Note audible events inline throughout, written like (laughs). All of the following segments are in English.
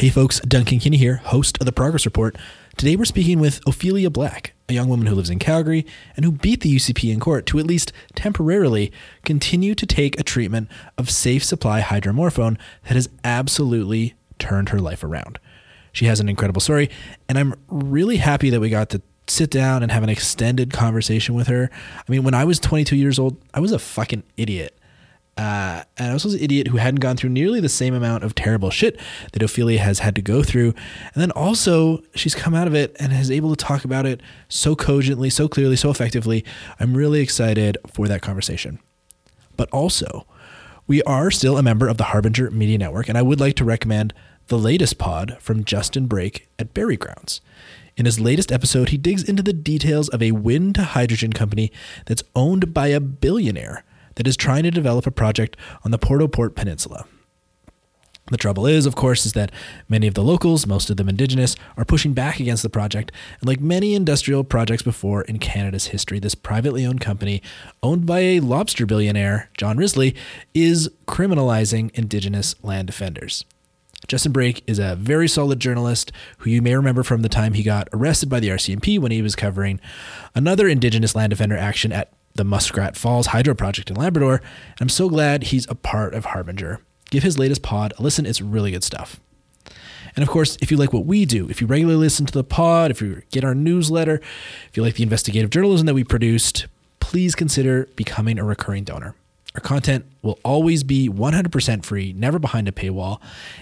Hey folks, Duncan Kinney here, host of the Progress Report. Today we're speaking with Ophelia Black, a young woman who lives in Calgary and who beat the UCP in court to at least temporarily continue to take a treatment of safe supply hydromorphone that has absolutely turned her life around. She has an incredible story, and I'm really happy that we got to sit down and have an extended conversation with her. I mean, when I was 22 years old, I was a fucking idiot. Uh, and I was an idiot who hadn't gone through nearly the same amount of terrible shit that Ophelia has had to go through. And then also, she's come out of it and is able to talk about it so cogently, so clearly, so effectively. I'm really excited for that conversation. But also, we are still a member of the Harbinger Media Network, and I would like to recommend the latest pod from Justin Brake at Berry Grounds. In his latest episode, he digs into the details of a wind to hydrogen company that's owned by a billionaire that is trying to develop a project on the Port au Port Peninsula. The trouble is, of course, is that many of the locals, most of them indigenous, are pushing back against the project. And like many industrial projects before in Canada's history, this privately owned company, owned by a lobster billionaire, John Risley, is criminalizing indigenous land defenders. Justin Brake is a very solid journalist who you may remember from the time he got arrested by the RCMP when he was covering another indigenous land defender action at the Muskrat Falls Hydro Project in Labrador, I'm so glad he's a part of Harbinger. Give his latest pod a listen, it's really good stuff. And of course, if you like what we do, if you regularly listen to the pod, if you get our newsletter, if you like the investigative journalism that we produced, please consider becoming a recurring donor. Our content will always be 100% free, never behind a paywall,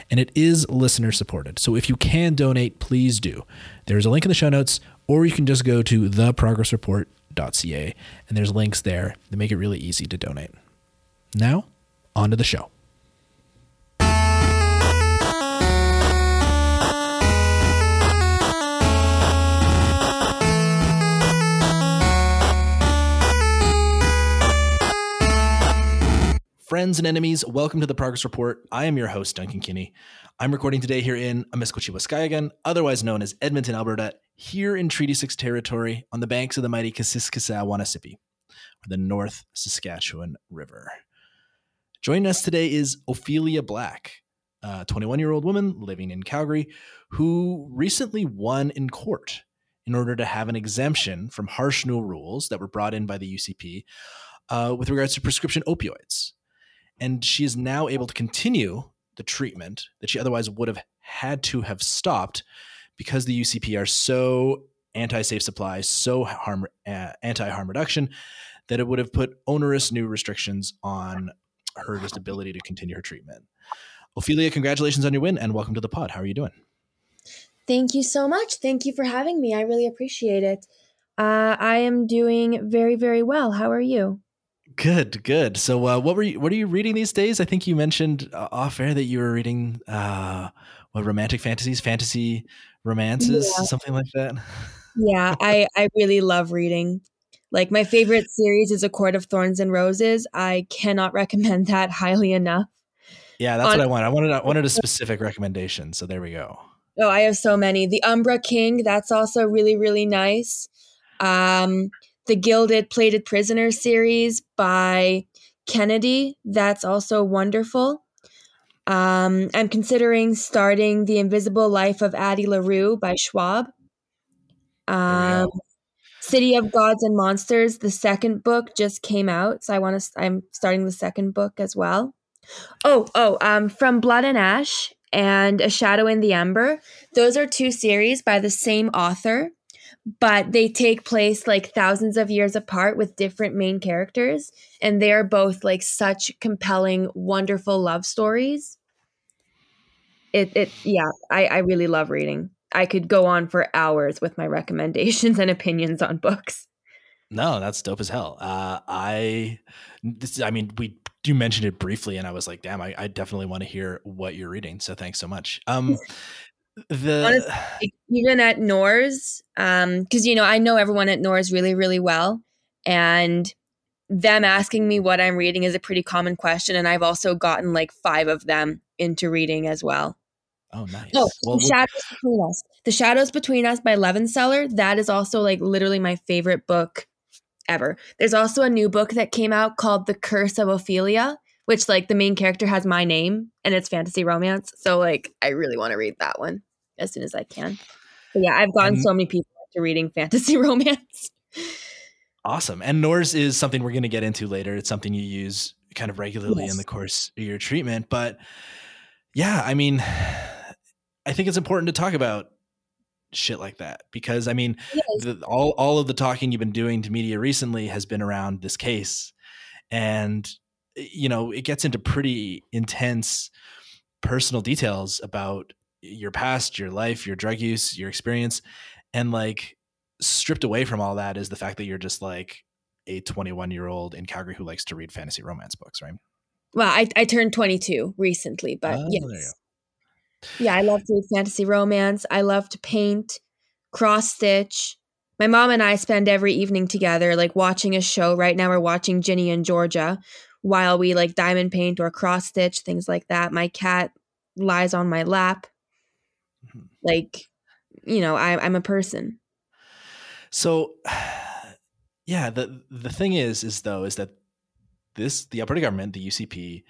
and it is listener supported. So if you can donate, please do. There's a link in the show notes, or you can just go to theprogressreport.com ca, and there's links there that make it really easy to donate. Now, on to the show. Friends and enemies, welcome to the Progress Report. I am your host, Duncan Kinney. I'm recording today here in Amiskwaciwâskahikan, otherwise known as Edmonton, Alberta, here in Treaty 6 territory on the banks of the mighty Kassiskasawanassipi, or the North Saskatchewan River. Joining us today is Ophelia Black, a 21 year old woman living in Calgary who recently won in court in order to have an exemption from harsh new rules that were brought in by the UCP uh, with regards to prescription opioids. And she is now able to continue the treatment that she otherwise would have had to have stopped because the UCP are so anti-safe supply, so harm uh, anti-harm reduction, that it would have put onerous new restrictions on her just ability to continue her treatment. Ophelia, congratulations on your win and welcome to the pod. How are you doing? Thank you so much. Thank you for having me. I really appreciate it. Uh, I am doing very, very well. How are you? Good, good. So, uh, what were you? What are you reading these days? I think you mentioned uh, off air that you were reading uh, what romantic fantasies, fantasy romances, yeah. something like that. Yeah, (laughs) I I really love reading. Like my favorite series is A Court of Thorns and Roses. I cannot (laughs) recommend that highly enough. Yeah, that's On- what I want. I wanted I wanted a (laughs) specific recommendation. So there we go. Oh, I have so many. The Umbra King, that's also really really nice. Um, the Gilded Plated Prisoner series by Kennedy, that's also wonderful. Um, I'm considering starting The Invisible Life of Addie LaRue by Schwab. Um, City of Gods and Monsters, the second book just came out, so I want to. I'm starting the second book as well. Oh, oh, um, from Blood and Ash and A Shadow in the Ember. Those are two series by the same author, but they take place like thousands of years apart with different main characters, and they are both like such compelling, wonderful love stories it it yeah, I I really love reading. I could go on for hours with my recommendations and opinions on books. No, that's dope as hell. Uh, I, this, I mean, we do mentioned it briefly, and I was like, damn, I, I definitely want to hear what you're reading. So thanks so much. Um, (laughs) the Honestly, even at NORS, um, because you know I know everyone at NORS really, really well, and them asking me what I'm reading is a pretty common question, and I've also gotten like five of them into reading as well. Oh, nice. Oh, well, the Shadows Between Us. The Shadows Between Us by Levenseller. That is also like literally my favorite book ever. There's also a new book that came out called The Curse of Ophelia which like the main character has my name and it's fantasy romance. So like I really want to read that one as soon as I can. But yeah, I've gotten And- so many people into reading fantasy (laughs) romance. Awesome. And NORS is something we're going to get into later. It's something you use kind of regularly in the course of your treatment. But yeah, I mean, I think it's important to talk about shit like that because I mean, Yes. the, all all of the talking you've been doing to media recently has been around this case, and you know it gets into pretty intense personal details about your past, your life, your drug use, your experience, and like stripped away from all that is the fact that you're just like a 21 year old in Calgary who likes to read fantasy romance books, right? Well, I, I turned 22 recently, but Oh, yes. Yeah, I love to read fantasy romance. I love to paint, cross stitch. My mom and I spend every evening together, like watching a show. Right now, we're watching Ginny and Georgia while we like diamond paint or cross stitch, things like that. My cat lies on my lap. Mhm. Like, you know, I, I'm a person. So, (sighs) yeah, the the thing is, is though, is that this the Alberta government, the UCP,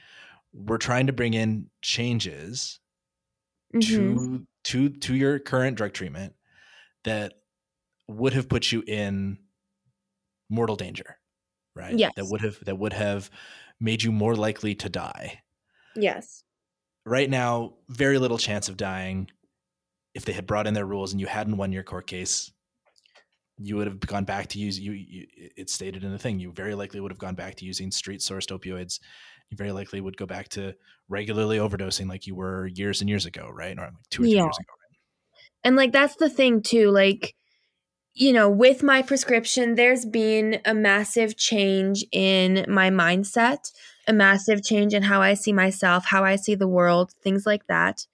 we're trying to bring in changes Mhm. to to to your current drug treatment that would have put you in mortal danger, right? Yes. That would have that would have made you more likely to die. Yes. Right now, very little chance of dying. If they had brought in their rules and you hadn't won your court case, you would have gone back to use you, you it's stated in the thing you very likely would have gone back to using street sourced opioids you very likely would go back to regularly overdosing like you were years and years ago right or like two or three Yeah. years ago And like that's the thing too, like you know, with my prescription there's been a massive change in my mindset, a massive change in how I see myself, how I see the world, things like that.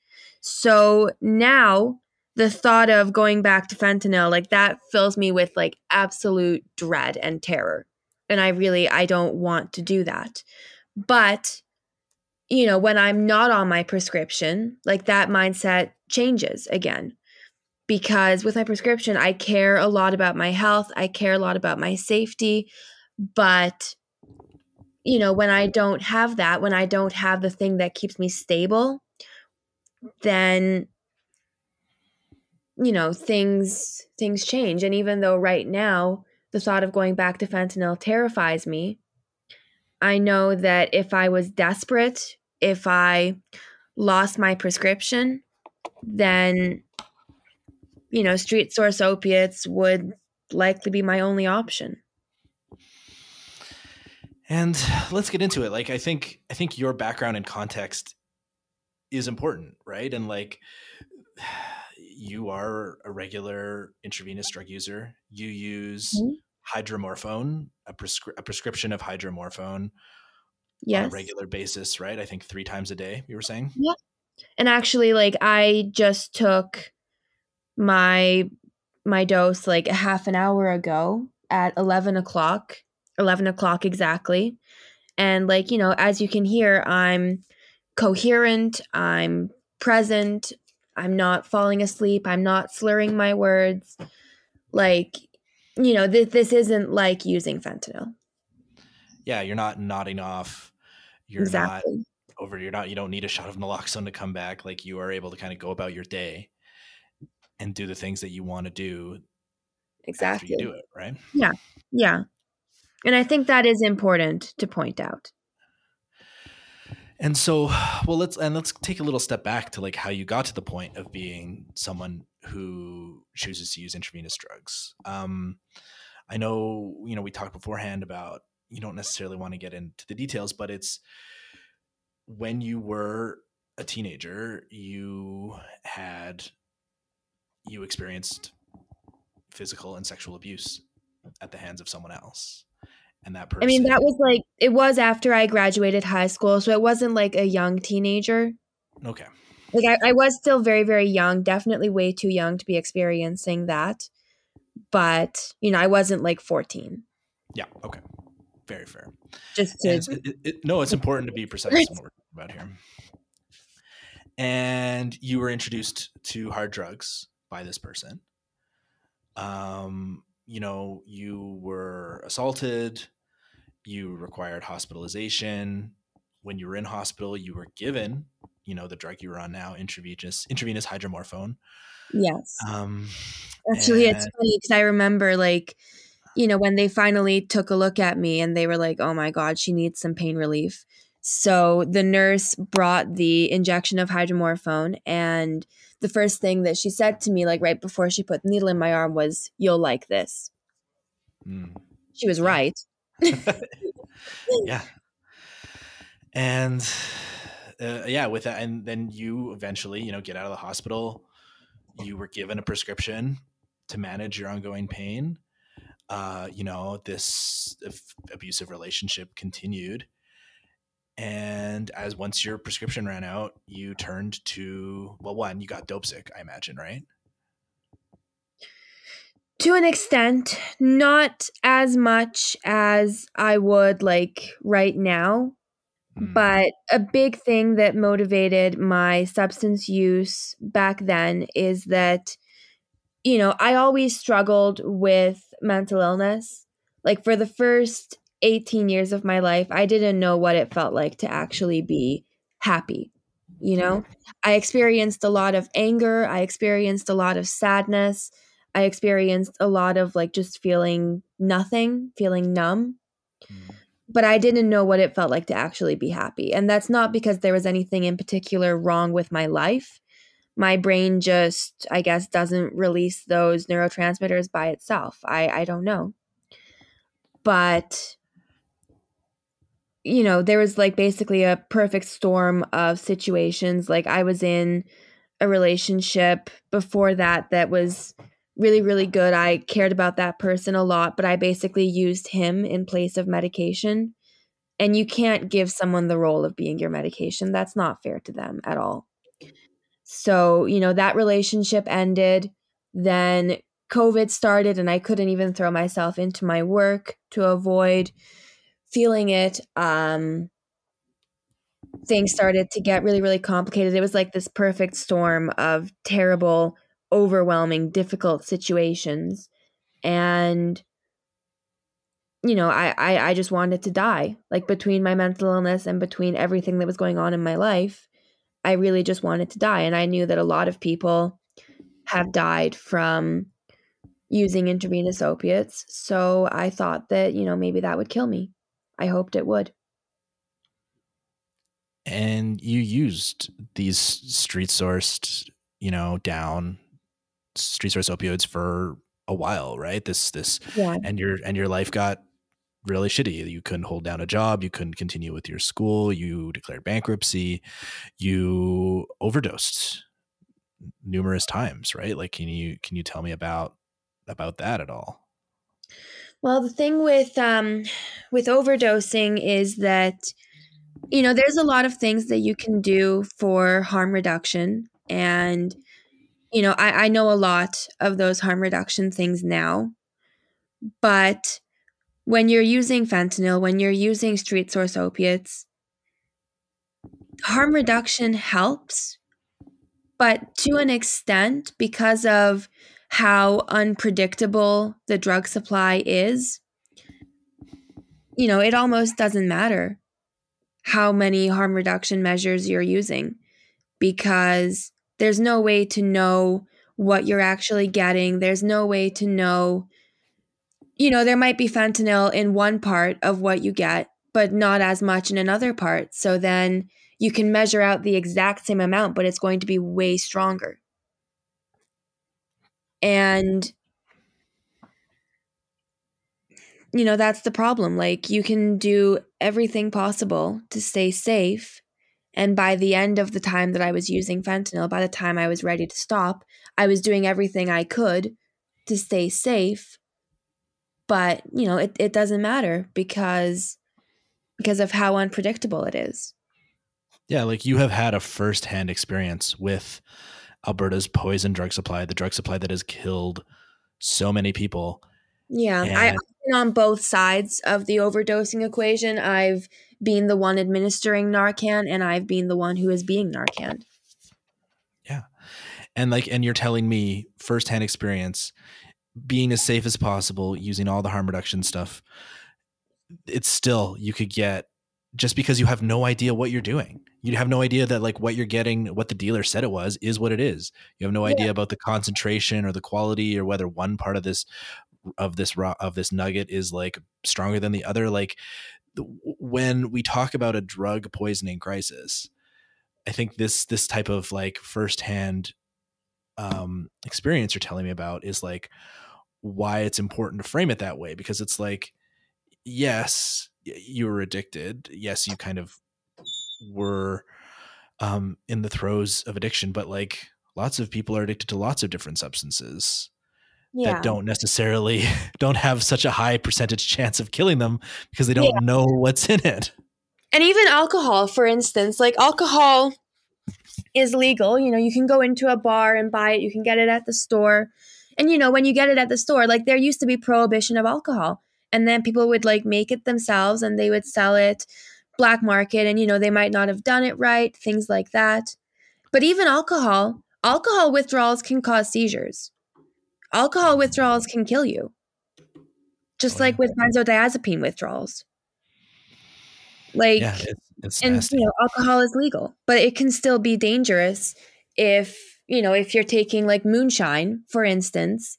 So now the thought of going back to fentanyl like that fills me with like absolute dread and terror. And I really I don't want to do that. But you know, when I'm not on my prescription, like that mindset changes again because with my prescription, I care a lot about my health, I care a lot about my safety. But, you know, when I don't have that, when I don't have the thing that keeps me stable, then you know things things change. And even though right now the thought of going back to fentanyl terrifies me i know that if i was desperate if i lost my prescription then you know street source opiates would likely be my only option. And let's get into it. Like i think i think your background and context is important right? And like you are a regular intravenous drug user you use Mhm. hydromorphone a, prescri- a prescription of hydromorphone on a regular basis right i think three times a day you were saying Yeah. and actually like i just took my my dose like a half an hour ago at 11 o'clock 11 o'clock exactly and like you know as you can hear i'm coherent i'm present i'm not falling asleep. I'm not slurring my words. Like you know th- this isn't like using fentanyl. Yeah you're not nodding off. You're exactly. not over you're not you don't need a shot of naloxone to come back. Like you are able to kind of go about your day and do the things that you want to do exactly after you do it right? Yeah. yeah. And i think that is important to point out and so (sighs) well let's and let's take a little step back to like how you got to the point of being someone who chooses to use intravenous drugs. Um i know you know we talked beforehand about you don't necessarily want to get into the details but it's when you were a teenager you had you experienced physical and sexual abuse at the hands of someone else and that person I mean, that was like, it was after I graduated high school. So it wasn't like a young teenager. okay Like, I, I was still very, very young, definitely way too young to be experiencing that. But, you know, I wasn't like 14. yeah okay very fair Just to, it's- it- it- no, it's important to be precise what we're talking about here. And you were introduced to hard drugs by this person. Um, you know, you were assaulted. You required hospitalization. when you were in hospital, you were given, you know, the drug you were on now, intravenous intravenous hydromorphone. Yes. Um, Actually, it's and- funny because I remember like, you know, when they finally took a look at me and they were like, "Oh my God, she needs some pain relief." So the nurse brought the injection of hydromorphone, and the first thing that she said to me, like right before she put the needle in my arm, was, "You'll like this." Mm. She was right. (laughs) yeah. And uh, yeah, with that, and then you eventually, you know, get out of the hospital. You were given a prescription to manage your ongoing pain. Uh, you know, this abusive relationship continued. And as once your prescription ran out, you turned to, well, one, you got dope sick, I imagine, right? To an extent, not as much as I would like right now. Mm. But a big thing that motivated my substance use back then is that, you know, I always struggled with mental illness. Like for the first 18 years of my life, I didn't know what it felt like to actually be happy. You know, I experienced a lot of anger, I experienced a lot of sadness, I experienced a lot of like just feeling nothing, feeling numb Mm. but I didn't know what it felt like to actually be happy. And that's not because there was anything in particular wrong with my life. My brain just, I guess, doesn't release those neurotransmitters by itself. I, I don't know. But, you know, there was like basically a perfect storm of situations. Like I was in a relationship before that that was really, really good. I cared about that person a lot, but I basically used him in place of medication. And you can't give someone the role of being your medication. That's not fair to them at all. So, you know, that relationship ended. Then COVID started, and I couldn't even throw myself into my work to avoid feeling it. Um, things started to get really, really complicated. It was like this perfect storm of terrible overwhelming, difficult situations. And, you know, I, I, I just wanted to die. Like between my mental illness and between everything that was going on in my life, I really just wanted to die. And I knew that a lot of people have died from using intravenous opiates. So I thought that, you know, maybe that would kill me. I hoped it would. And you used these street sourced, you know, down street source opioids for a while, right? This this Yeah. and your and your life got really shitty. You couldn't hold down a job, you couldn't continue with your school, you declared bankruptcy, you overdosed numerous times, right? Like can you can you tell me about about that at all? Well, the thing with um with overdosing is that you know, there's a lot of things that you can do for harm reduction and you know, I, I know a lot of those harm reduction things now, but when you're using fentanyl, when you're using street source opiates, harm reduction helps, but to an extent, because of how unpredictable the drug supply is, you know, it almost doesn't matter how many harm reduction measures you're using because there's no way to know what you're actually getting. There's no way to know, you know, there might be fentanyl in one part of what you get, but not as much in another part. So then you can measure out the exact same amount, but it's going to be way stronger. And, you know, that's the problem. Like, you can do everything possible to stay safe and by the end of the time that I was using fentanyl, by the time I was ready to stop, I was doing everything I could to stay safe. But, you know, it, it doesn't matter because because of how unpredictable it is. Yeah, like you have had a firsthand experience with Alberta's poison drug supply, the drug supply that has killed so many people. Yeah. I, And- I've been on both sides of the overdosing equation. I've been the one administering Narcan and I've been the one who is being Narcan. Yeah. And like and you're telling me firsthand experience being as safe as possible using all the harm reduction stuff it's still you could get just because you have no idea what you're doing. You have no idea that like what you're getting, what the dealer said it was, is what it is. You have no idea about the concentration or the quality or whether one part of this of this raw of this nugget is like stronger than the other. Like when we talk about a drug poisoning crisis, I think this this type of like firsthand um, experience you're telling me about is like why it's important to frame it that way because it's like yes you were addicted. Yes you kind of were um, in the throes of addiction but like lots of people are addicted to lots of different substances yeah. that don't necessarily (laughs) don't have such a high percentage chance of killing them because they don't yeah. know what's in it. And even alcohol for instance like alcohol is legal. You know you can go into a bar and buy it. You can get it at the store. And you know when you get it at the store like there used to be prohibition of alcohol. And then people would like make it themselves and they would sell it black market and you know they might not have done it right things like that. But even alcohol alcohol withdrawals can cause seizures alcohol withdrawals can kill you. Just like with oh, benzodiazepine withdrawals. Like yeah, it's, it's and nasty. you know alcohol is legal but it can still be dangerous if you know if you're taking like moonshine for instance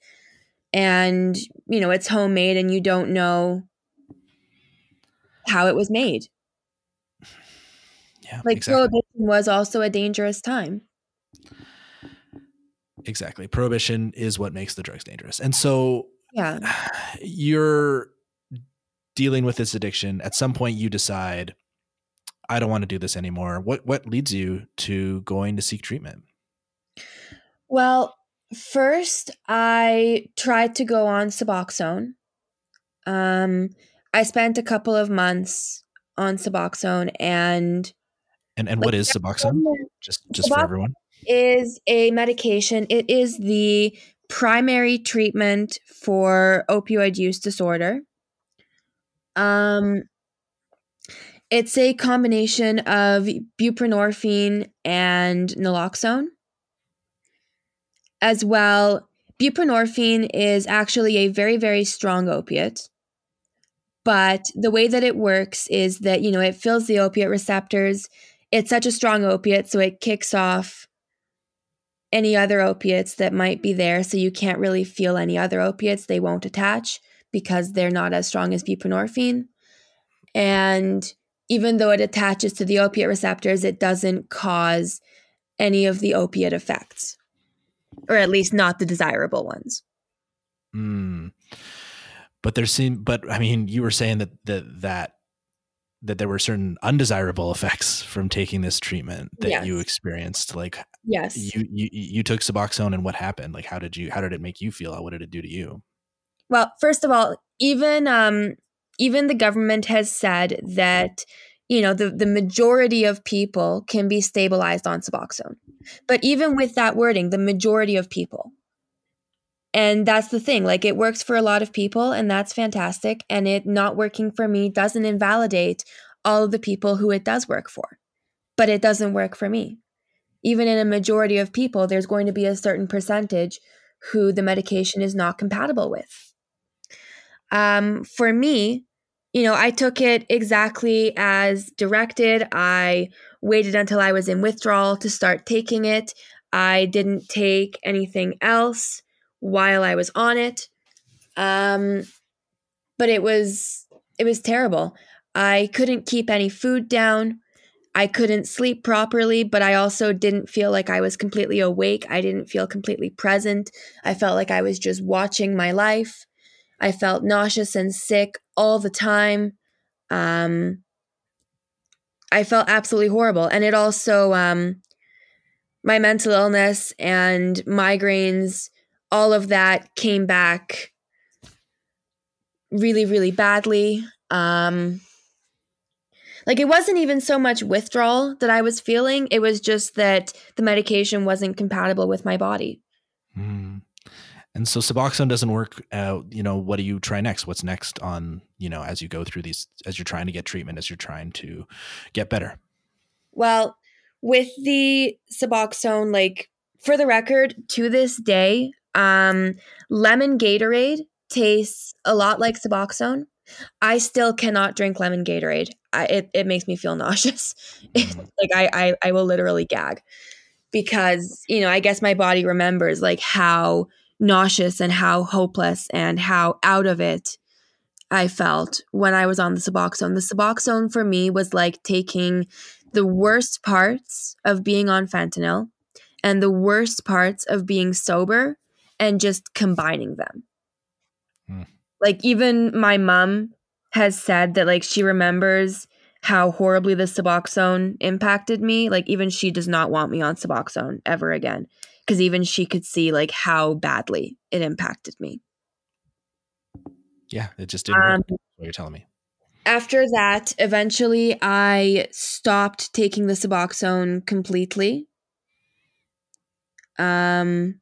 and you know it's homemade and you don't know how it was made. Yeah like exactly. prohibition was also a dangerous time exactly. Prohibition is what makes the drugs dangerous. And so yeah. (sighs) you're dealing with this addiction. At some point you decide i don't want to do this anymore. What what leads you to going to seek treatment? Well first i tried to go on suboxone. Um i spent a couple of months on suboxone and and and like, what is suboxone? Just just suboxone for everyone is a medication it is the primary treatment for opioid use disorder um, it's a combination of buprenorphine and naloxone. As well, buprenorphine is actually a very, very strong opiate. But the way that it works is that, you know, it fills the opiate receptors. It's such a strong opiate, so it kicks off any other opiates that might be there. So you can't really feel any other opiates, they won't attach because they're not as strong as buprenorphine. And even though it attaches to the opiate receptors, it doesn't cause any of the opiate effects, or at least not the desirable ones. Mm. But there seem, but I mean, you were saying that that that that there were certain undesirable effects from taking this treatment that yes. you experienced. Like, yes, you, you you took Suboxone, and what happened? Like, how did you how did it make you feel? What did it do to you? Well, first of all, even um, even the government has said that you know the, the majority of people can be stabilized on suboxone but even with that wording the majority of people and that's the thing like it works for a lot of people and that's fantastic and it not working for me doesn't invalidate all of the people who it does work for but it doesn't work for me even in a majority of people there's going to be a certain percentage who the medication is not compatible with um, for me, you know, I took it exactly as directed. I waited until I was in withdrawal to start taking it. I didn't take anything else while I was on it. Um, but it was it was terrible. I couldn't keep any food down. I couldn't sleep properly, but I also didn't feel like I was completely awake. I didn't feel completely present. I felt like I was just watching my life. I felt nauseous and sick all the time. Um, I felt absolutely horrible. And it also, um, my mental illness and migraines, all of that came back really, really badly. Um, like it wasn't even so much withdrawal that I was feeling, it was just that the medication wasn't compatible with my body. Mm. And so Suboxone doesn't work out, you know, what do you try next? What's next on, you know, as you go through these as you're trying to get treatment, as you're trying to get better? Well, with the Suboxone, like for the record, to this day, um, lemon Gatorade tastes a lot like Suboxone. I still cannot drink lemon Gatorade. I, it, it makes me feel (laughs) nauseous. Mm-hmm. (laughs) like I, I, I will literally gag because, you know, I guess my body remembers like how nauseous and how hopeless and how out of it I felt when I was on the Suboxone. The Suboxone for me was like taking the worst parts of being on fentanyl and the worst parts of being sober and just combining them. Mm. Like even my mom has said that like she remembers how horribly the Suboxone impacted me. Like even she does not want me on Suboxone ever again because even she could see like how badly it impacted me. Yeah, it just didn't um, work. What you're telling me. After that, eventually I stopped taking the Suboxone completely. Um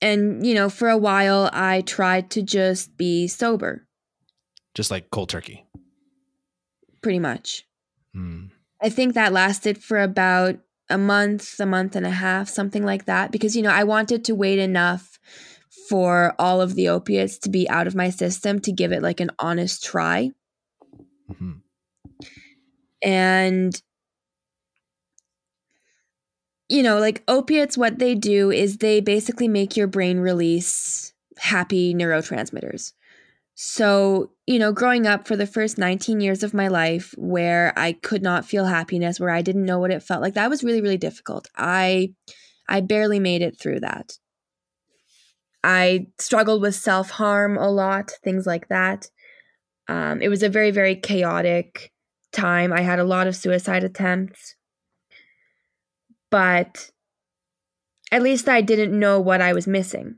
and you know, for a while I tried to just be sober. Just like cold turkey. Pretty much. Mm. I think that lasted for about a month, a month and a half, something like that because you know, I wanted to wait enough for all of the opiates to be out of my system to give it like an honest try. Mm-hmm. And you know, like opiates, what they do is they basically make your brain release happy neurotransmitters. So, you know, growing up for the first 19 years of my life where I could not feel happiness, where I didn't know what it felt like, that was really really difficult. I I barely made it through that. I struggled with self harm a lot, things like that. Um, it was a very, very chaotic time. I had a lot of suicide attempts, but at least I didn't know what I was missing.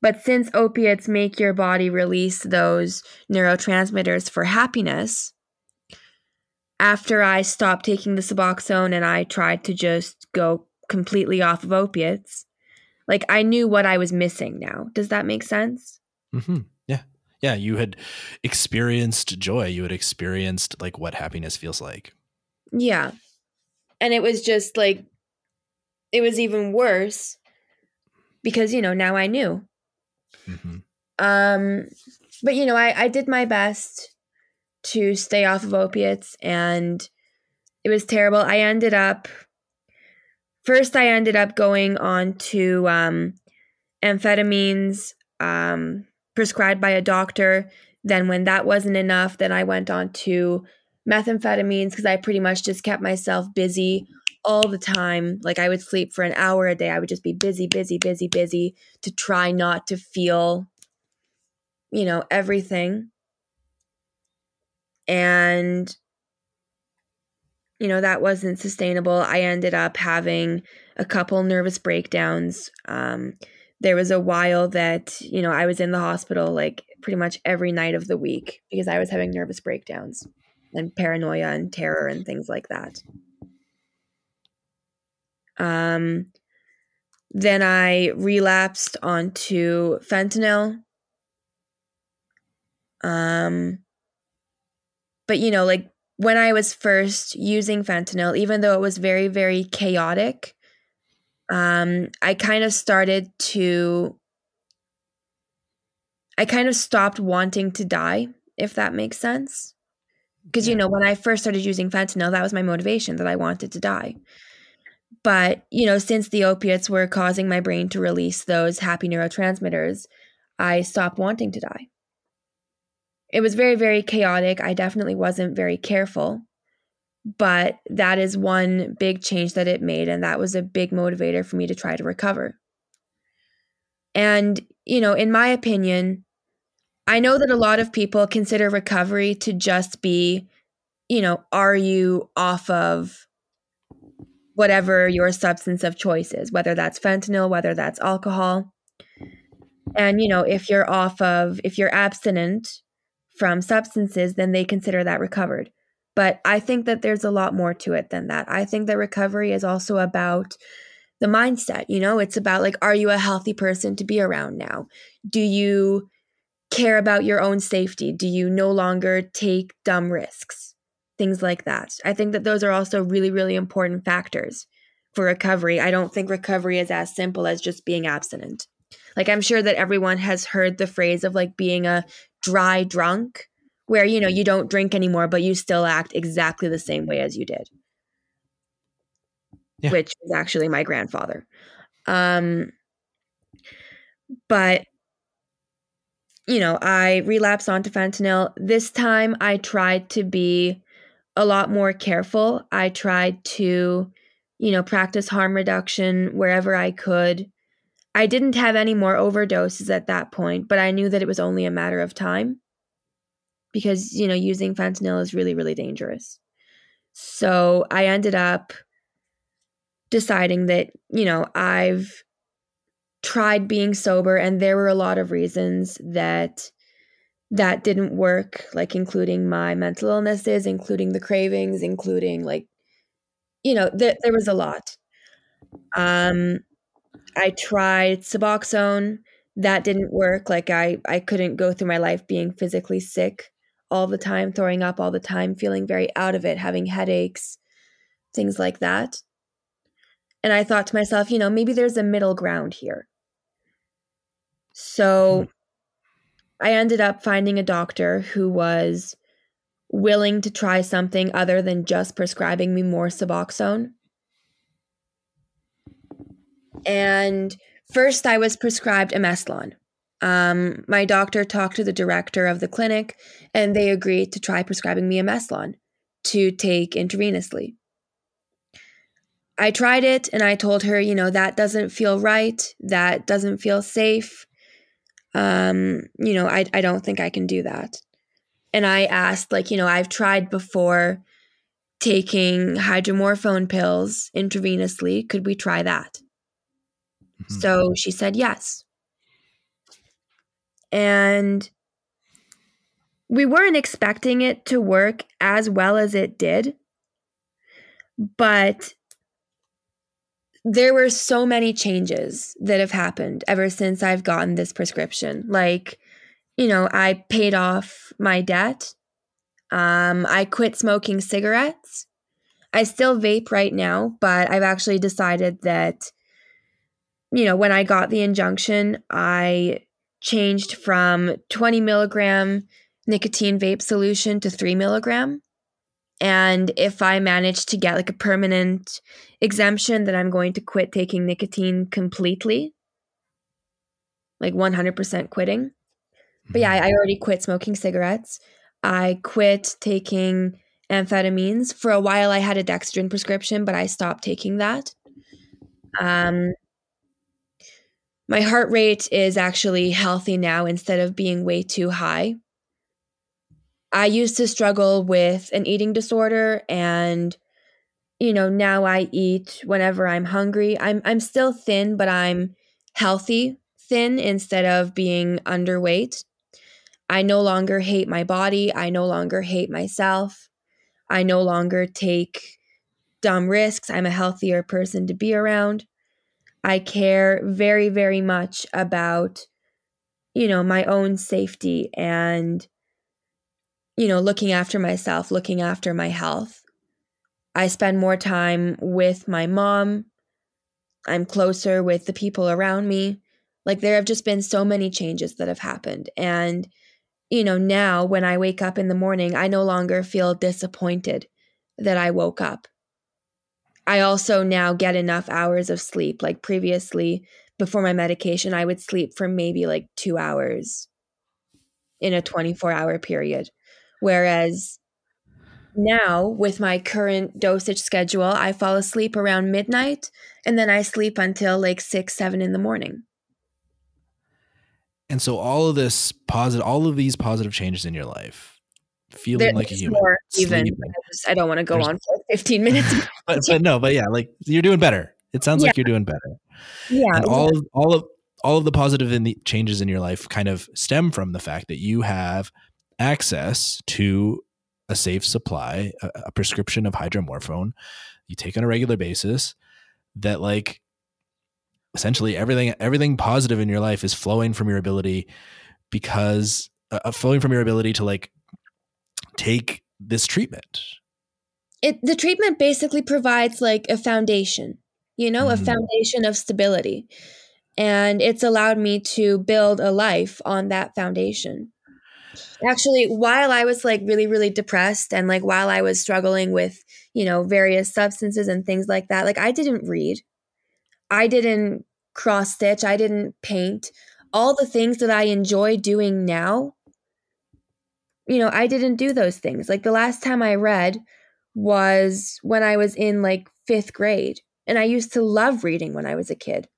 But since opiates make your body release those neurotransmitters for happiness, after I stopped taking the Suboxone and I tried to just go completely off of opiates, like I knew what I was missing now. Does that make sense? Mm-hmm. Yeah. Yeah. You had experienced joy. You had experienced like what happiness feels like. Yeah. And it was just like, it was even worse because, you know, now I knew. Mm-hmm. Um, but, you know, I, I did my best to stay off of opiates and it was terrible. I ended up first I ended up going on to um, amphetamines um, prescribed by a doctor. Then, when that wasn't enough, then I went on to methamphetamines because I pretty much just kept myself busy all the time. Like I would sleep for an hour a day. I would just be busy, busy, busy, busy to try not to feel, you know, everything. And you know, that wasn't sustainable. I ended up having a couple nervous breakdowns. Um, there was a while that, you know, I was in the hospital like pretty much every night of the week because I was having nervous breakdowns and paranoia and terror and things like that. Um, then I relapsed onto fentanyl. Um, but you know, like when I was first using fentanyl, even though it was very, very chaotic, um, I kind of started to, I kind of stopped wanting to die, if that makes sense. Because, you know, when I first started using fentanyl, that was my motivation that I wanted to die. But, you know, since the opiates were causing my brain to release those happy neurotransmitters, I stopped wanting to die it was very, very chaotic. I definitely wasn't very careful. But that is one big change that it made. And that was a big motivator for me to try to recover. And, you know, in my opinion, I know that a lot of people consider recovery to just be, you know, are you off of whatever your substance of choice is, whether that's fentanyl, whether that's alcohol. And, you know, if you're off of, if you're abstinent, from substances, then they consider that recovered. But I think that there's a lot more to it than that. I think that recovery is also about the mindset. You know, it's about like, are you a healthy person to be around now? Do you care about your own safety? Do you no longer take dumb risks? Things like that. I think that those are also really, really important factors for recovery. I don't think recovery is as simple as just being abstinent. Like I'm sure that everyone has heard the phrase of like being a dry drunk, where you know you don't drink anymore, but you still act exactly the same way as you did. Yeah. Which is actually my grandfather. Um, but you know, I relapsed onto fentanyl. This time I tried to be a lot more careful. I tried to, you know, practice harm reduction wherever I could. I didn't have any more overdoses at that point, but I knew that it was only a matter of time because, you know, using fentanyl is really, really dangerous. So I ended up deciding that, you know, I've tried being sober and there were a lot of reasons that that didn't work like including my mental illnesses including the cravings including like you know th- there was a lot. Um i tried suboxone. That didn't work. Like i i couldn't go through my life being physically sick all the time throwing up all the time feeling very out of it having headaches things like that. And I thought to myself, you know, maybe there's a middle ground here. So I ended up finding a doctor who was willing to try something other than just prescribing me more Suboxone. And first, I was prescribed M-Eslon. Um, my doctor talked to the director of the clinic, and they agreed to try prescribing me M-Eslon to take intravenously. I tried it and I told her, you know, that doesn't feel right. That doesn't feel safe. Um, you know, I, I don't think I can do that. And I asked, like, you know, I've tried before taking hydromorphone pills intravenously. Could we try that? Mm-hmm. So she said yes. And we weren't expecting it to work as well as it did. But there were so many changes that have happened ever since I've gotten this prescription. Like, you know, I paid off my debt. Um, I quit smoking cigarettes. I still vape right now, but I've actually decided that, you know, when I got the injunction, I changed from 20 milligram nicotine vape solution to three milligram. And if I manage to get like a permanent exemption, then I'm going to quit taking nicotine completely, like 100% quitting. But yeah, I, I already quit smoking cigarettes. I quit taking amphetamines. For a while, I had a dexedrine prescription, but I stopped taking that. Um, my heart rate is actually healthy now instead of being way too high. I used to struggle with an eating disorder and you know, now I eat whenever I'm hungry. I'm I'm still thin, but I'm healthy thin instead of being underweight. I no longer hate my body. I no longer hate myself. I no longer take dumb risks. I'm a healthier person to be around. I care very, very much about, you know, my own safety and you know, looking after myself, looking after my health. I spend more time with my mom. I'm closer with the people around me. Like, there have just been so many changes that have happened. And, you know, now when I wake up in the morning, I no longer feel disappointed that I woke up. I also now get enough hours of sleep. Like, previously, before my medication, I would sleep for maybe like two hours in a 24 hour period. Whereas now, with my current dosage schedule, I fall asleep around midnight and then I sleep until like six, seven in the morning. And so, all of this positive, all of these positive changes in your life, feeling like a human, more even. I, just, I, don't want to go There's, on for like 15 minutes. (laughs) but, but no, but yeah, like you're doing better. It sounds yeah. like you're doing better. Yeah. And all of all of all of the positive in the changes in your life kind of stem from the fact that you have access to a safe supply, a, a prescription of hydromorphone you take on a regular basis that like essentially everything everything positive in your life is flowing from your ability because uh, uh flowing from your ability to like take this treatment it the treatment basically provides like a foundation you know mm. a mm-hmm. foundation of stability And it's allowed me to build a life on that foundation. Actually, while I was like really, really depressed and like while I was struggling with, you know, various substances and things like that, like I didn't read. I didn't cross stitch. I didn't paint. All the things that I enjoy doing now, you know, I didn't do those things. Like the last time I read was when I was in like fifth grade. And I used to love reading when I was a kid.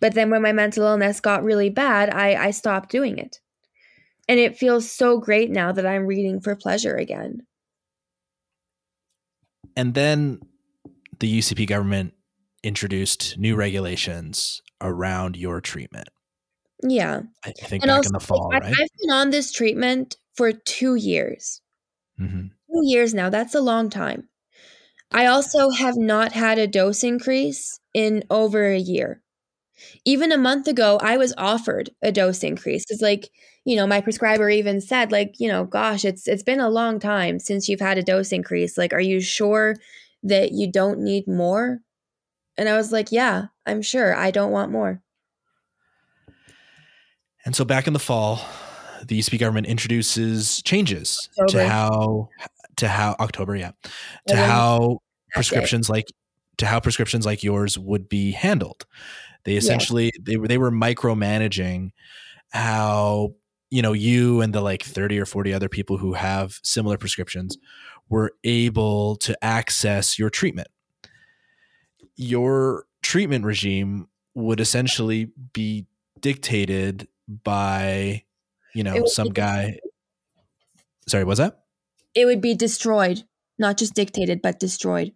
But then when my mental illness got really bad, I, I stopped doing it. And it feels so great now that I'm reading for pleasure again. And then the UCP government introduced new regulations around your treatment. Yeah. I, think and back also, in the fall, like, right? I've been on this treatment for two years. Mm-hmm. Two years now. That's a long time. I also have not had a dose increase in over a year. Even a month ago, I was offered a dose increase. It's like, you know, my prescriber even said, like, you know, gosh, it's it's been a long time since you've had a dose increase. Like, are you sure that you don't need more? And I was like, yeah, I'm sure. I don't want more. And so back in the fall, the UCP government introduces changes October. to how to how October, yeah, to how prescriptions like to how prescriptions like yours would be handled. They essentially yeah. they were they were micromanaging how you know you and the like 30 or 40 other people who have similar prescriptions were able to access your treatment. Your treatment regime would essentially be dictated by you know some guy sorry was that it would be destroyed, not just dictated, but destroyed.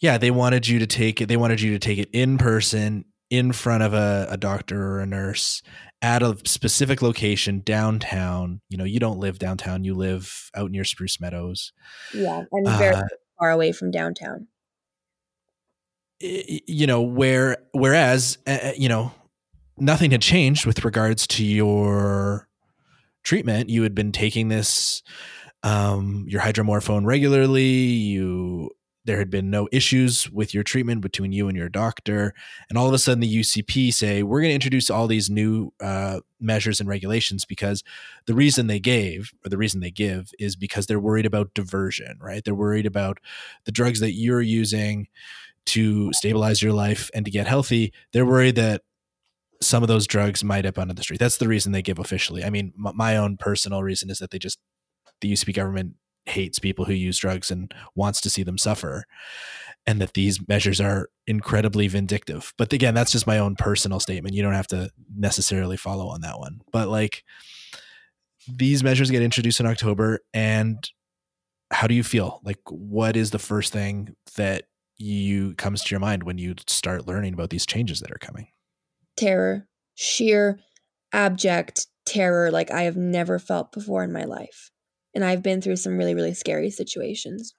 Yeah, they wanted you to take it. They wanted you to take it in person, in front of a, a doctor or a nurse at a specific location downtown. You know, you don't live downtown; you live out near Spruce Meadows. Yeah, very uh, far away from downtown. You know, where whereas uh, you know nothing had changed with regards to your treatment. You had been taking this um, your hydromorphone regularly. You there had been no issues with your treatment between you and your doctor, and all of a sudden the UCP say we're going to introduce all these new uh, measures and regulations because the reason they gave or the reason they give is because they're worried about diversion, right? They're worried about the drugs that you're using to stabilize your life and to get healthy. They're worried that some of those drugs might up onto the street. That's the reason they give officially. I mean, my own personal reason is that they just the UCP government hates people who use drugs and wants to see them suffer and that these measures are incredibly vindictive. But again, that's just my own personal statement. You don't have to necessarily follow on that one. But like these measures get introduced in October and how do you feel? Like what is the first thing that you comes to your mind when you start learning about these changes that are coming? Terror, sheer abject terror like I have never felt before in my life and I've been through some really, really scary situations.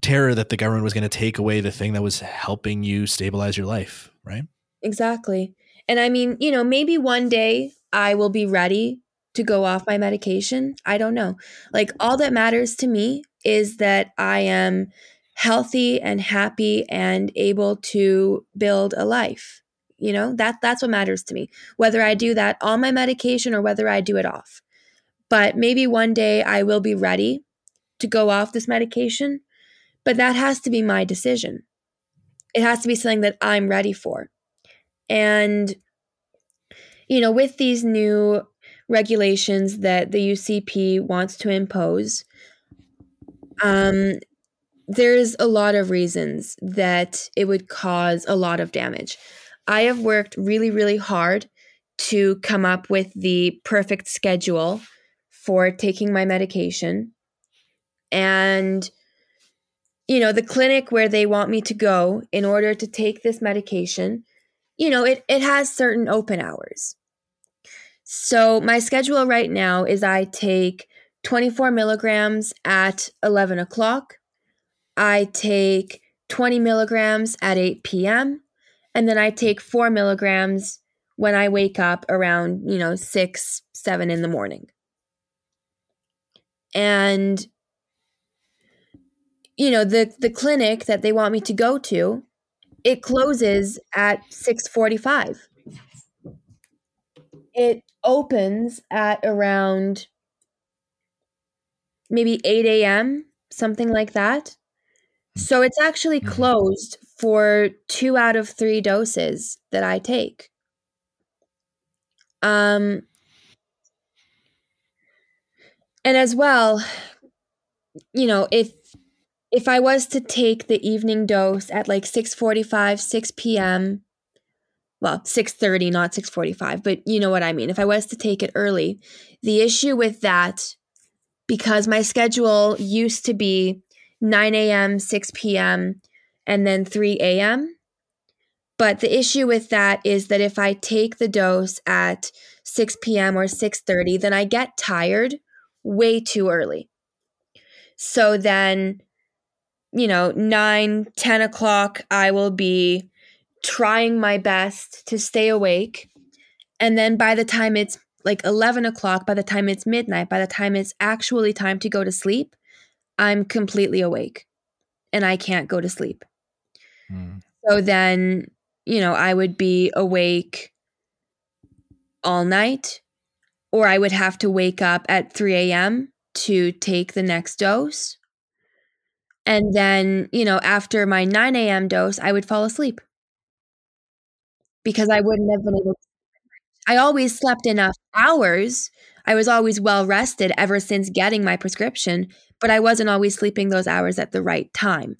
Terror that the government was going to take away the thing that was helping you stabilize your life, right? Exactly. And I mean, you know, maybe one day I will be ready to go off my medication. I don't know. Like, all that matters to me is that I am healthy and happy and able to build a life. You know, that that's what matters to me. Whether I do that on my medication or whether I do it off. But maybe one day I will be ready to go off this medication. But that has to be my decision. It has to be something that I'm ready for. And, you know, with these new regulations that the UCP wants to impose, um, there's a lot of reasons that it would cause a lot of damage. I have worked really, really hard to come up with the perfect schedule for taking my medication. And, you know, the clinic where they want me to go in order to take this medication, you know, it, it has certain open hours. So my schedule right now is I take 24 milligrams at 11 o'clock. I take 20 milligrams at 8 p.m. And then I take four milligrams when I wake up around, you know, six, seven in the morning. And you know, the the clinic that they want me to go to it closes at 6:45. It opens at around maybe 8 a.m., something like that. So it's actually Mhm. closed for two out of three doses that I take. Um, and as well, you know, if if I was to take the evening dose at like 6:45, 6 p.m., well, 6:30, not 6:45, but you know what I mean. If I was to take it early, the issue with that because my schedule used to be 9 a.m., 6 p.m., and then 3 a.m. But the issue with that is that if I take the dose at 6 p.m. or 6:30, then I get tired way too early. So then, you know, 9, 10 o'clock, I will be trying my best to stay awake. And then by the time it's like 11 o'clock, by the time it's midnight, by the time it's actually time to go to sleep, I'm completely awake and I can't go to sleep. Mm. So then, you know, I would be awake all night, or I would have to wake up at 3 a.m. to take the next dose. And then, you know, after my 9 a.m. dose, I would fall asleep because I wouldn't have been able to. I always slept enough hours. I was always well rested ever since getting my prescription, but I wasn't always sleeping those hours at the right time.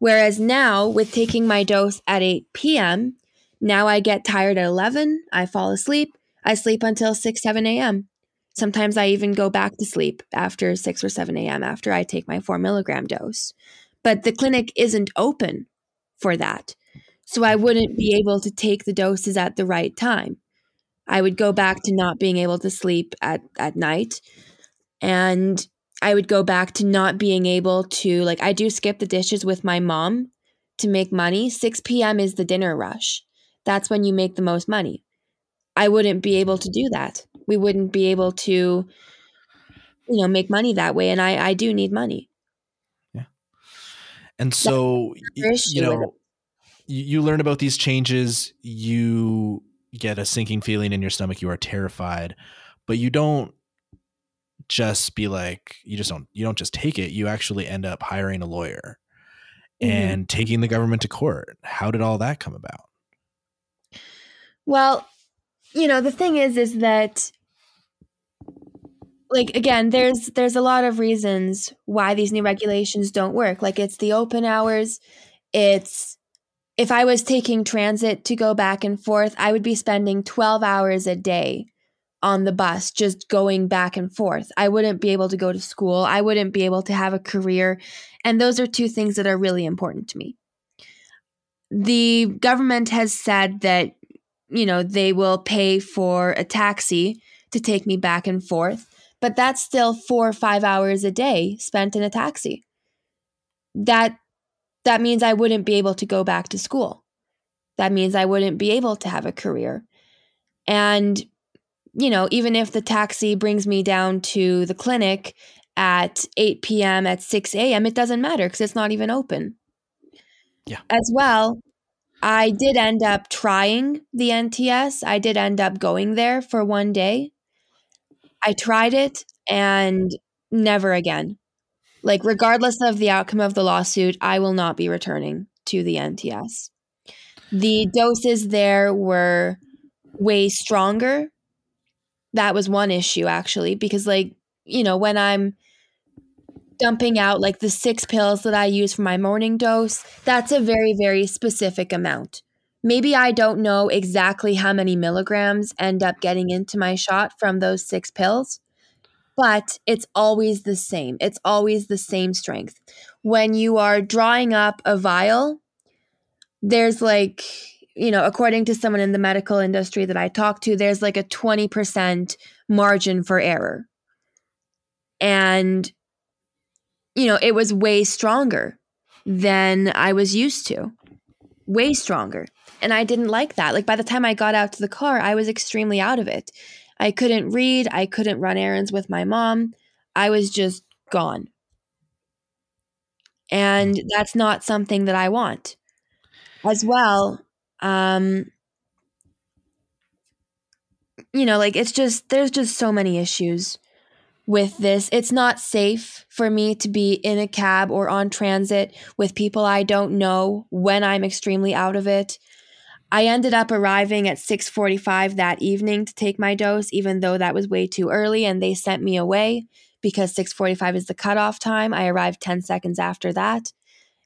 Whereas now, with taking my dose at 8 p.m., now I get tired at 11, I fall asleep, I sleep until 6, 7 a.m. Sometimes I even go back to sleep after 6 or 7 a.m. after I take my 4 milligram dose. But the clinic isn't open for that. So I wouldn't be able to take the doses at the right time. I would go back to not being able to sleep at, at night. And I would go back to not being able to, like, I do skip the dishes with my mom to make money. 6 p.m. is the dinner rush. That's when you make the most money. I wouldn't be able to do that. We wouldn't be able to, you know, make money that way. And I, I do need money. Yeah. And so, you know, you, learn about these changes, you get a sinking feeling in your stomach, you are terrified, but you don't just be like, you just don't, you don't just take it. You actually end up hiring a lawyer Mhm. and taking the government to court. How did all that come about? Well, you know, the thing is is that like again, there's there's a lot of reasons why these new regulations don't work. Like it's the open hours, it's if I was taking transit to go back and forth, I would be spending 12 hours a day on the bus just going back and forth. I wouldn't be able to go to school. I wouldn't be able to have a career. And those are two things that are really important to me. The government has said that you know, they will pay for a taxi to take me back and forth, but that's still 4 or 5 hours a day spent in a taxi. That that means I wouldn't be able to go back to school. That means I wouldn't be able to have a career. And you know, even if the taxi brings me down to the clinic at 8 p.m. at 6 a.m., it doesn't matter because it's not even open. Yeah. As well, I did end up trying the NTS. I did end up going there for one day. I tried it and never again. Like, regardless of the outcome of the lawsuit, I will not be returning to the NTS. The doses there were way stronger. That was one issue, actually, because, like, you know, when I'm dumping out like the six pills that I use for my morning dose, that's a very, very specific amount. Maybe I don't know exactly how many milligrams end up getting into my shot from those six pills, but it's always the same. It's always the same strength. When you are drawing up a vial, there's like, you know, according to someone in the medical industry that I talked to, there's like a 20% margin for error. And you know, it was way stronger than I was used to. Way stronger. And I didn't like that. Like by the time I got out to the car, I was extremely out of it. I couldn't read, I couldn't run errands with my mom. I was just gone. And that's not something that I want. as well, um, you know, like it's just, there's just so many issues with this. It's not safe for me to be in a cab or on transit with people I don't know when I'm extremely out of it. I ended up arriving at 6:45 that evening to take my dose even though that was way too early and they sent me away because 6:45 is the cutoff time. I arrived 10 seconds after that.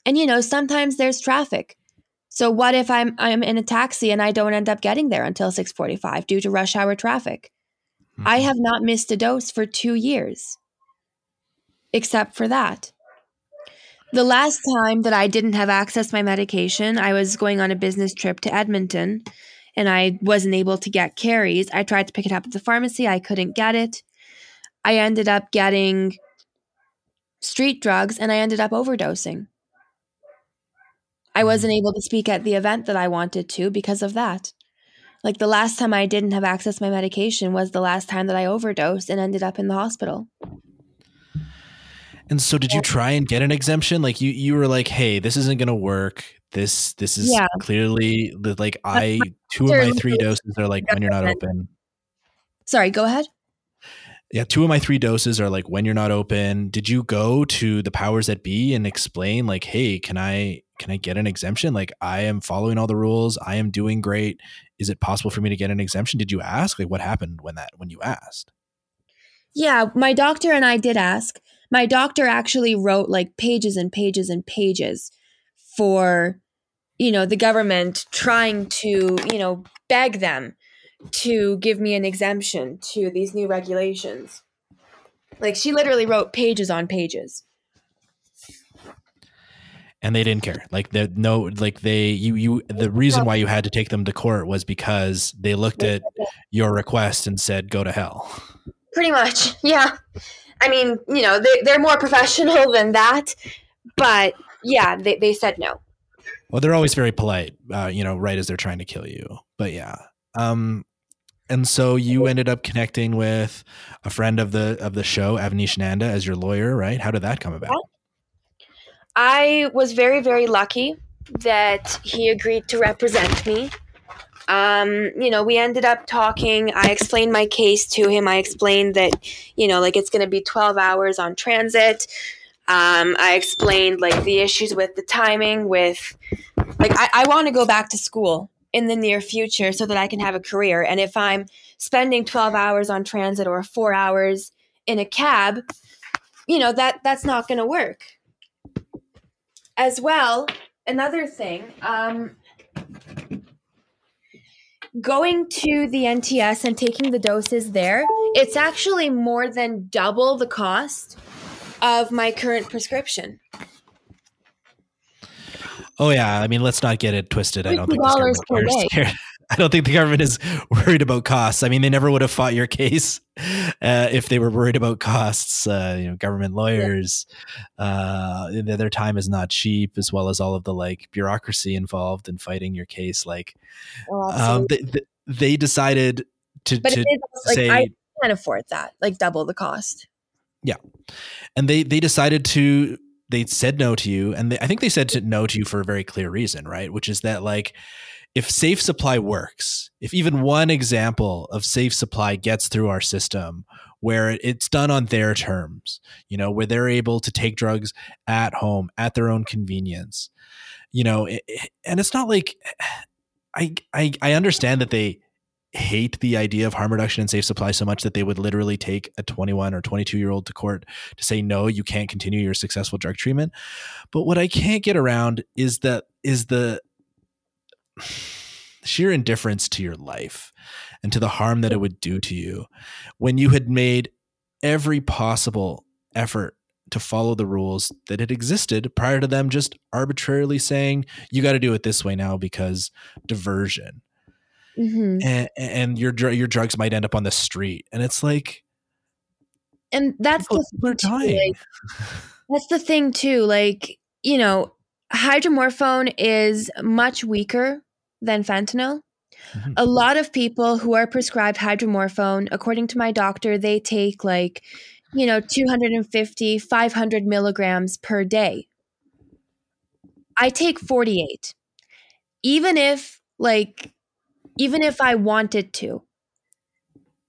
And you know, sometimes there's traffic. So what if I'm I'm in a taxi and I don't end up getting there until 6:45 due to rush hour traffic? Mm-hmm. I have not missed a dose for 2 years. Except for that. The last time that I didn't have access to my medication, I was going on a business trip to Edmonton and I wasn't able to get carries. I tried to pick it up at the pharmacy, I couldn't get it. I ended up getting street drugs and I ended up overdosing. I wasn't able to speak at the event that I wanted to because of that. Like the last time I didn't have access to my medication was the last time that I overdosed and ended up in the hospital. And so did you try and get an exemption? Like you you were like, "Hey, this isn't going to work. This this is yeah. clearly like I two of my three doses are like when you're not open." Sorry, go ahead. Yeah, two of my three doses are like when you're not open. Did you go to the powers that be and explain like, "Hey, can I can I get an exemption? Like I am following all the rules. I am doing great. Is it possible for me to get an exemption?" Did you ask? Like what happened when that when you asked? Yeah, my doctor and I did ask. My doctor actually wrote like pages and pages and pages for you know the government trying to, you know, beg them to give me an exemption to these new regulations. Like she literally wrote pages on pages. And they didn't care. Like the no like they you you the reason why you had to take them to court was because they looked at your request and said go to hell. Pretty much. Yeah. I mean, you know, they, they're more professional (laughs) than that, but yeah, they, they said no. Well, they're always very polite, uh, you know, right as they're trying to kill you. But yeah, um, and so you ended up connecting with a friend of the of the show, Avnish Nanda, as your lawyer, right? How did that come about? I was very very lucky that he agreed to represent me. Um, you know, we ended up talking. I explained my case to him. I explained that, you know, like it's going to be 12 hours on transit. Um, I explained like the issues with the timing, with like, I, I want to go back to school in the near future so that I can have a career. And if I'm spending 12 hours on transit or four hours in a cab, you know, that that's not going to work. As well, another thing, um, going to the NTS and taking the doses there, it's actually more than double the cost of my current prescription. Oh yeah, I mean, let's not get it twisted. I don't think dollars per day. (laughs) I don't think the government is worried about costs. I mean, they never would have fought your (laughs) case uh, if they were worried about costs. Uh, you know, government lawyers, yeah. uh, their time is not cheap, as well as all of the like bureaucracy involved in fighting your case. Like, oh, um, they, they, decided to, but to is, say, like, I can't afford that, like double the cost. Yeah, and they they decided to they said no to you, and they, I think they said to no to you for a very clear reason, right? Which is that like if safe supply works, if even one example of safe supply gets through our system where it's done on their terms, you know, where they're able to take drugs at home at their own convenience, you know, and it's not like I I I understand that they hate the idea of harm reduction and safe supply so much that they would literally take a 21 or 22 year old to court to say no you can't continue your successful drug treatment. But what i can't get around is that is the sheer indifference to your life and to the harm that it would do to you when you had made every possible effort to follow the rules that had existed prior to them just arbitrarily saying you got to do it this way now because diversion mm-hmm. and, and your your drugs might end up on the street and it's like and that's the thing too, like, (laughs) that's the thing too like you know hydromorphone is much weaker than fentanyl mm-hmm. a lot of people who are prescribed hydromorphone according to my doctor they take like you know 250 500 milligrams per day i take 48 even if like even if I wanted to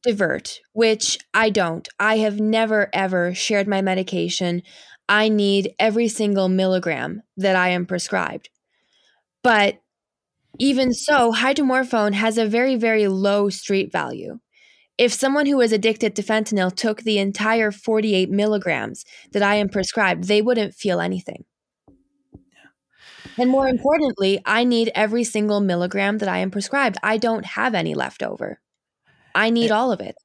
divert, which I don't. I have never ever shared my medication. I need every single milligram that I am prescribed. But even so, hydromorphone has a very, very low street value. If someone who is addicted to fentanyl took the entire 48 milligrams that I am prescribed, they wouldn't feel anything. And more importantly, I need every single milligram that I am prescribed. I don't have any left over. I need all of it.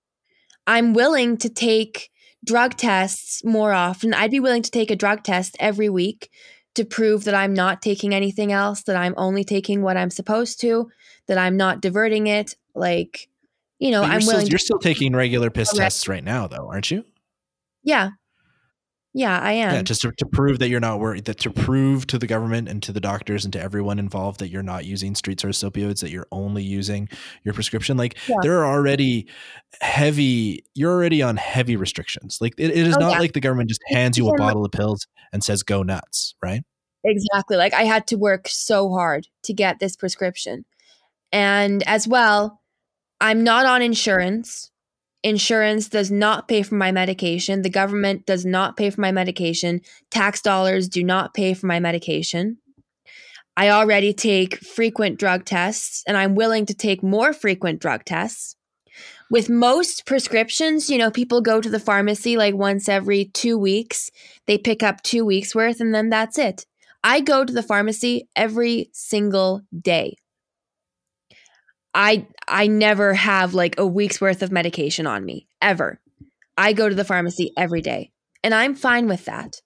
I'm willing to take drug tests more often. I'd be willing to take a drug test every week to prove that I'm not taking anything else, that I'm only taking what I'm supposed to, that I'm not diverting it. Like, you know, I'm still, willing. You're still taking regular piss tests right now, though, aren't you? Yeah, yeah, I am. Yeah, just to, to prove that you're not worried, that to prove to the government and to the doctors and to everyone involved that you're not using street source opioids, that you're only using your prescription. Like yeah. there are already heavy, you're already on heavy restrictions. Like it, it is oh, not yeah. like the government just hands you a bottle of pills and says go nuts, right? Exactly. Like I had to work so hard to get this prescription. And as well, I'm not on insurance. Insurance does not pay for my medication. The government does not pay for my medication. Tax dollars do not pay for my medication. I already take frequent drug tests and I'm willing to take more frequent drug tests. With most prescriptions, you know, people go to the pharmacy like once every two weeks. They pick up two weeks worth and then that's it. I go to the pharmacy every single day. I I never have like a week's worth of medication on me ever. I go to the pharmacy every day and I'm fine with that.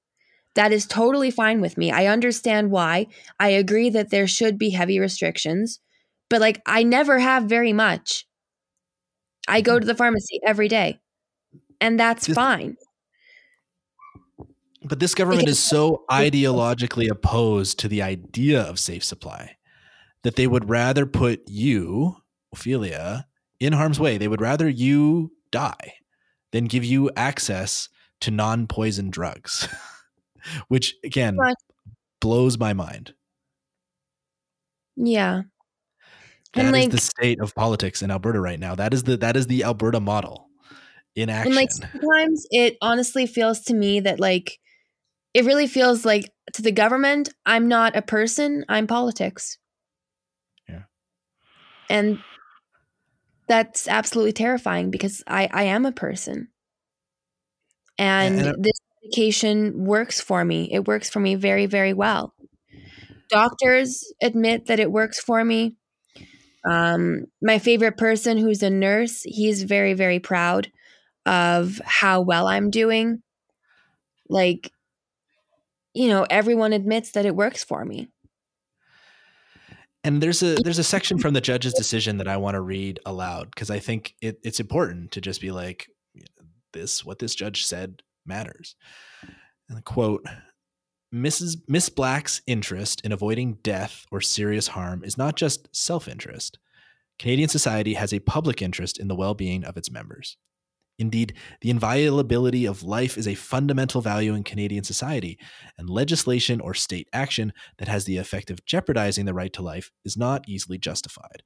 That is totally fine with me. I understand why. I agree that there should be heavy restrictions, but like I never have very much. I go mm-hmm. to the pharmacy every day and that's fine. But this government is so (laughs) ideologically opposed to the idea of safe supply that they would rather put you, Ophelia, in harm's way. They would rather you die than give you access to non poison drugs, (laughs) which again right. blows my mind. Yeah. That and like, the state of politics in Alberta right now. That is the that is the Alberta model in action. And like sometimes it honestly feels to me that like it really feels like to the government, I'm not a person, I'm politics. And that's absolutely terrifying because I, I am a person. And, and this medication works for me. It works for me very, very well. Doctors admit that it works for me. Um, my favorite person, who's a nurse, he's very, very proud of how well I'm doing. Like, you know, everyone admits that it works for me. And there's a there's a section from the judge's decision that I want to read aloud because I think it, it's important to just be like this what this judge said matters. And the quote Mrs. Miss Black's interest in avoiding death or serious harm is not just self-interest. Canadian society has a public interest in the well-being of its members. Indeed, the inviolability of life is a fundamental value in Canadian society, and legislation or state action that has the effect of jeopardizing the right to life is not easily justified.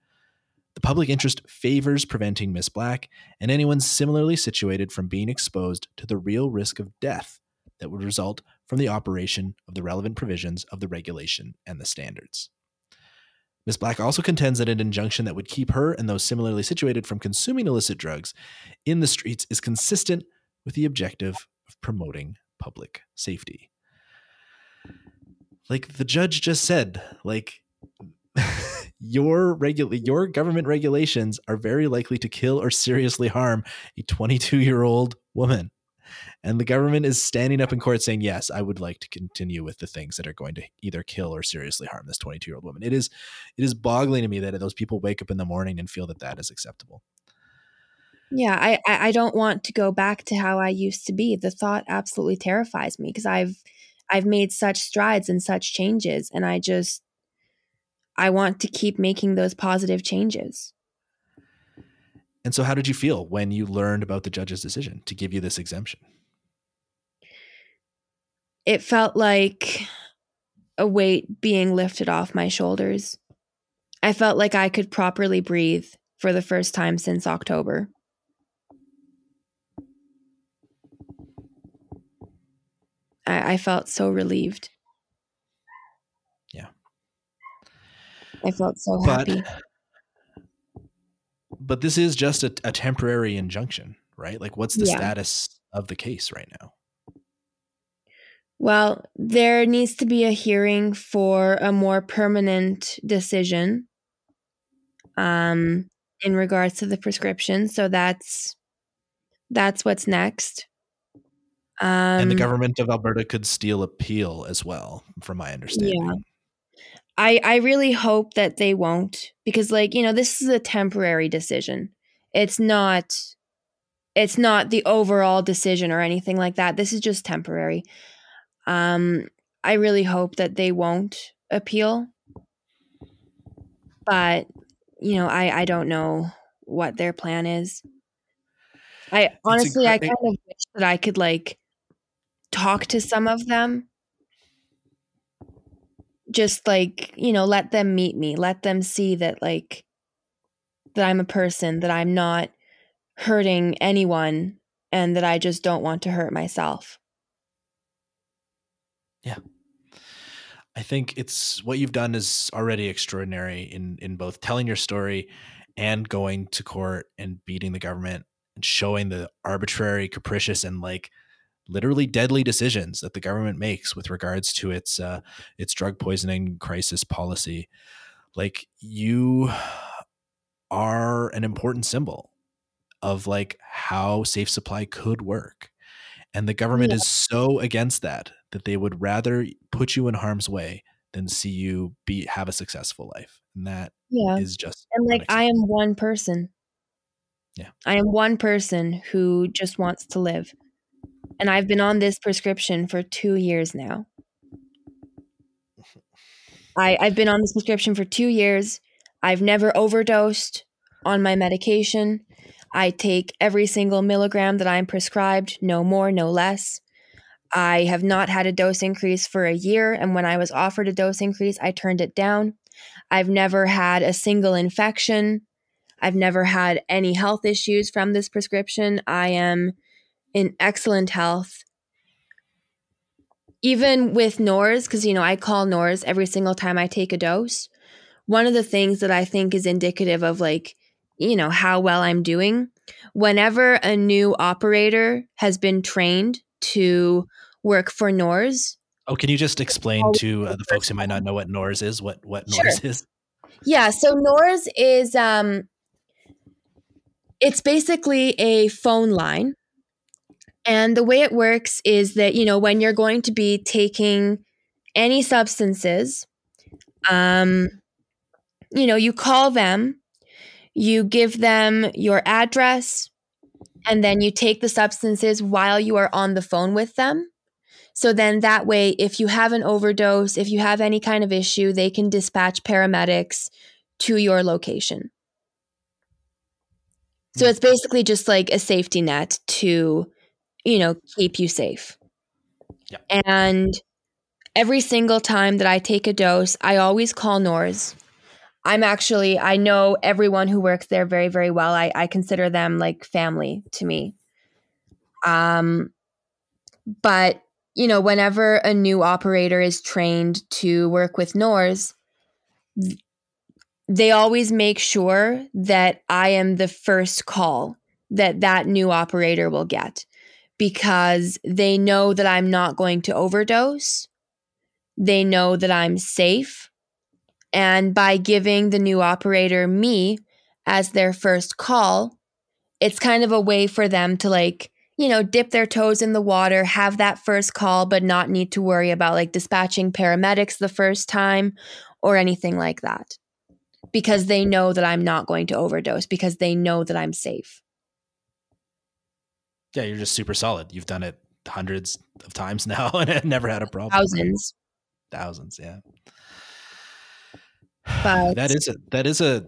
The public interest favors preventing Miss Black and anyone similarly situated from being exposed to the real risk of death that would result from the operation of the relevant provisions of the regulation and the standards. Ms. Black also contends that an injunction that would keep her and those similarly situated from consuming illicit drugs in the streets is consistent with the objective of promoting public safety. Like the judge just said, like (laughs) your regular your government regulations are very likely to kill or seriously harm a 22 year old woman and the government is standing up in court saying, yes, I would like to continue with the things that are going to either kill or seriously harm this 22 year old woman. It is, it is boggling to me that those people wake up in the morning and feel that that is acceptable. Yeah, I, I don't want to go back to how I used to be. The thought absolutely terrifies me because I've I've made such strides and such changes and I just I want to keep making those positive changes. And so how did you feel when you learned about the judge's decision to give you this exemption? it felt like a weight being lifted off my shoulders. I felt like I could properly breathe for the first time since October. I, I felt so relieved. Yeah. I felt so But happy. But this is just a, a temporary injunction, right? Like what's the Yeah. status of the case right now? Well, there needs to be a hearing for a more permanent decision um, in regards to the prescription. So that's that's what's next. Um, and the government of Alberta could steal appeal as well, from my understanding. I I really hope that they won't because like, you know, this is a temporary decision. It's not it's not the overall decision or anything like that. This is just temporary. Um I really hope that they won't appeal. But, you know, I I don't know what their plan is. I honestly I kind of wish that I could like talk to some of them just like you know let them meet me let them see that like that i'm a person that i'm not hurting anyone and that i just don't want to hurt myself Yeah. I think it's what you've done is already extraordinary in in both telling your story and going to court and beating the government and showing the arbitrary, capricious, and like literally deadly decisions that the government makes with regards to its uh, its drug poisoning crisis policy. Like you are an important symbol of like how safe supply could work. And the government Yeah. is so against that that they would rather put you in harm's way than see you be have a successful life. And that yeah is just and like i am one person Yeah. i am one person who just wants to live and i've been on this prescription for two years now I, I've been on this prescription for two years. I've never overdosed on my medication. I take every single milligram that I'm prescribed, no more, no less. I have not had a dose increase for a year, and when I was offered a dose increase, I turned it down. I've never had a single infection. I've never had any health issues from this prescription. I am in excellent health even with NORS, because you know I call NORS every single time I take a dose. One of the things that I think is indicative of like you know how well I'm doing, whenever a new operator has been trained to work for NORS, Oh, can you just explain to uh, the folks who might not know what NORS is, what what Sure. NORS is? Yeah, so NORS is um it's basically a phone line. And the way it works is that, you know, when you're going to be taking any substances, um you know, you call them, you give them your address, and then you take the substances while you are on the phone with them. So then that way, if you have an overdose, if you have any kind of issue, they can dispatch paramedics to your location. So it's basically just like a safety net to, you know, keep you safe. Yeah. And every single time that I take a dose, I always call NORS. I'm actually, I know everyone who works there very, very well. I, I consider them like family to me. Um, but, you know, whenever a new operator is trained to work with NORS, they always make sure that I am the first call that that new operator will get because they know that I'm not going to overdose. They know that I'm safe. And by giving the new operator me as their first call, it's kind of a way for them to like, you know, dip their toes in the water, have that first call, but not need to worry about like dispatching paramedics the first time or anything like that. Because they know that I'm not going to overdose, because they know that I'm safe. Yeah, you're just super solid. You've done it hundreds of times (laughs) now and have never had a problem. Thousands. Thousands, yeah. But- that is a that is a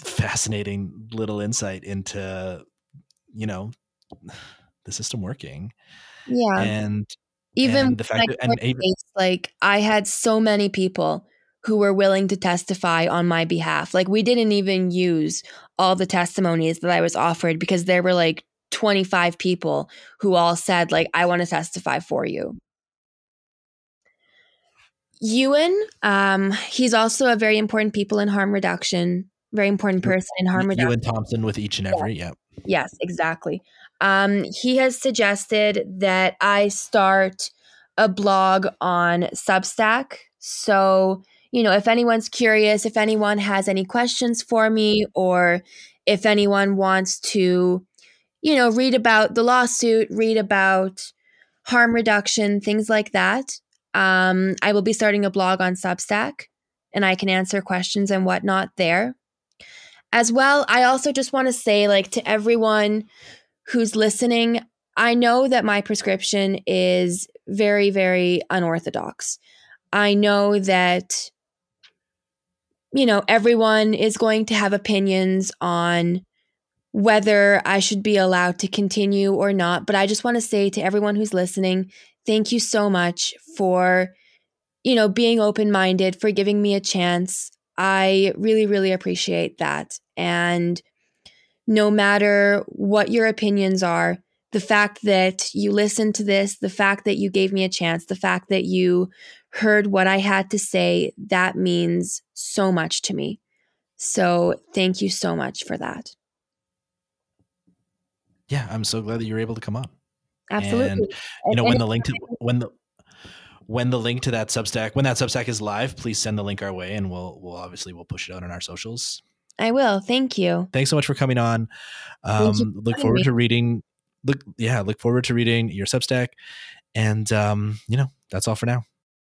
fascinating little insight into you know the system working Yeah. and even and the fact that- and even- case, like I had so many people who were willing to testify on my behalf. Like we didn't even use all the testimonies that I was offered because there were like 25 people who all said like I want to testify for you. Ewan, um, he's also a very important people in harm reduction, very important person in harm reduction. Ewan Thompson with each and every, yeah. yeah. Yes, exactly. Um, he has suggested that I start a blog on Substack. So, you know, if anyone's curious, if anyone has any questions for me, or if anyone wants to, you know, read about the lawsuit, read about harm reduction, things like that, um, I will be starting a blog on Substack and I can answer questions and whatnot there. As well, I also just want to say, like, to everyone who's listening, I know that my prescription is very, very unorthodox. I know that, you know, everyone is going to have opinions on whether I should be allowed to continue or not. But I just want to say to everyone who's listening, thank you so much for, you know, being open minded, for giving me a chance. I really, really appreciate that. And no matter what your opinions are, the fact that you listened to this, the fact that you gave me a chance, the fact that you heard what I had to say, that means so much to me. So thank you so much for that. Yeah, I'm so glad that you were able to come on. Absolutely. And you know, when the link to (laughs) when the when the link to that Substack when that Substack is live, please send the link our way, and we'll we'll obviously we'll push it out on our socials. I will. Thank you. Thanks so much for coming on. Um, look forward me. to reading. Look, yeah, look forward to reading your Substack, and um, you know that's all for now.